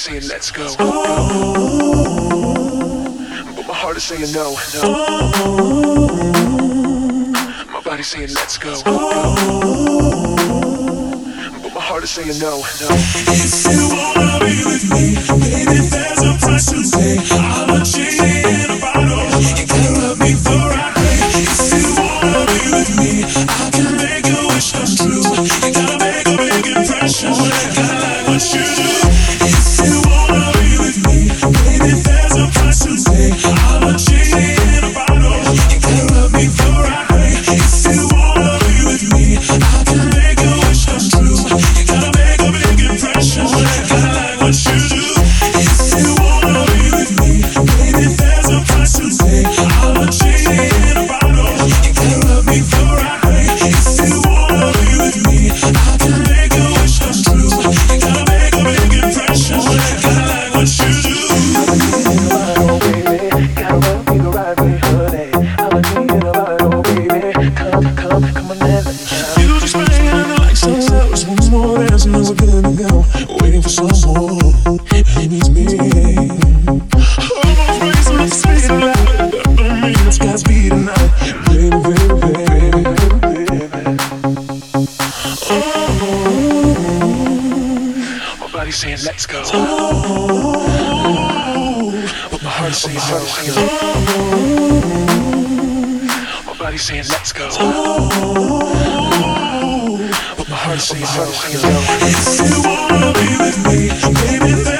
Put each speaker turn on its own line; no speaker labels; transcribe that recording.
is saying let's go. But my heart is saying no. My body's saying let's go. But my heart is saying no. If you wanna be with me, baby, there's a price to pay. I'm a genie in a bottle. You can love me for I pay. If you wanna be with me, I can make a wish come true. You gotta make a big impression. Gotta like what you do. Everybody's saying, let's go. But my heart's saying no. My body's saying, let's go. But my heart's saying no. If you wanna be with me, baby,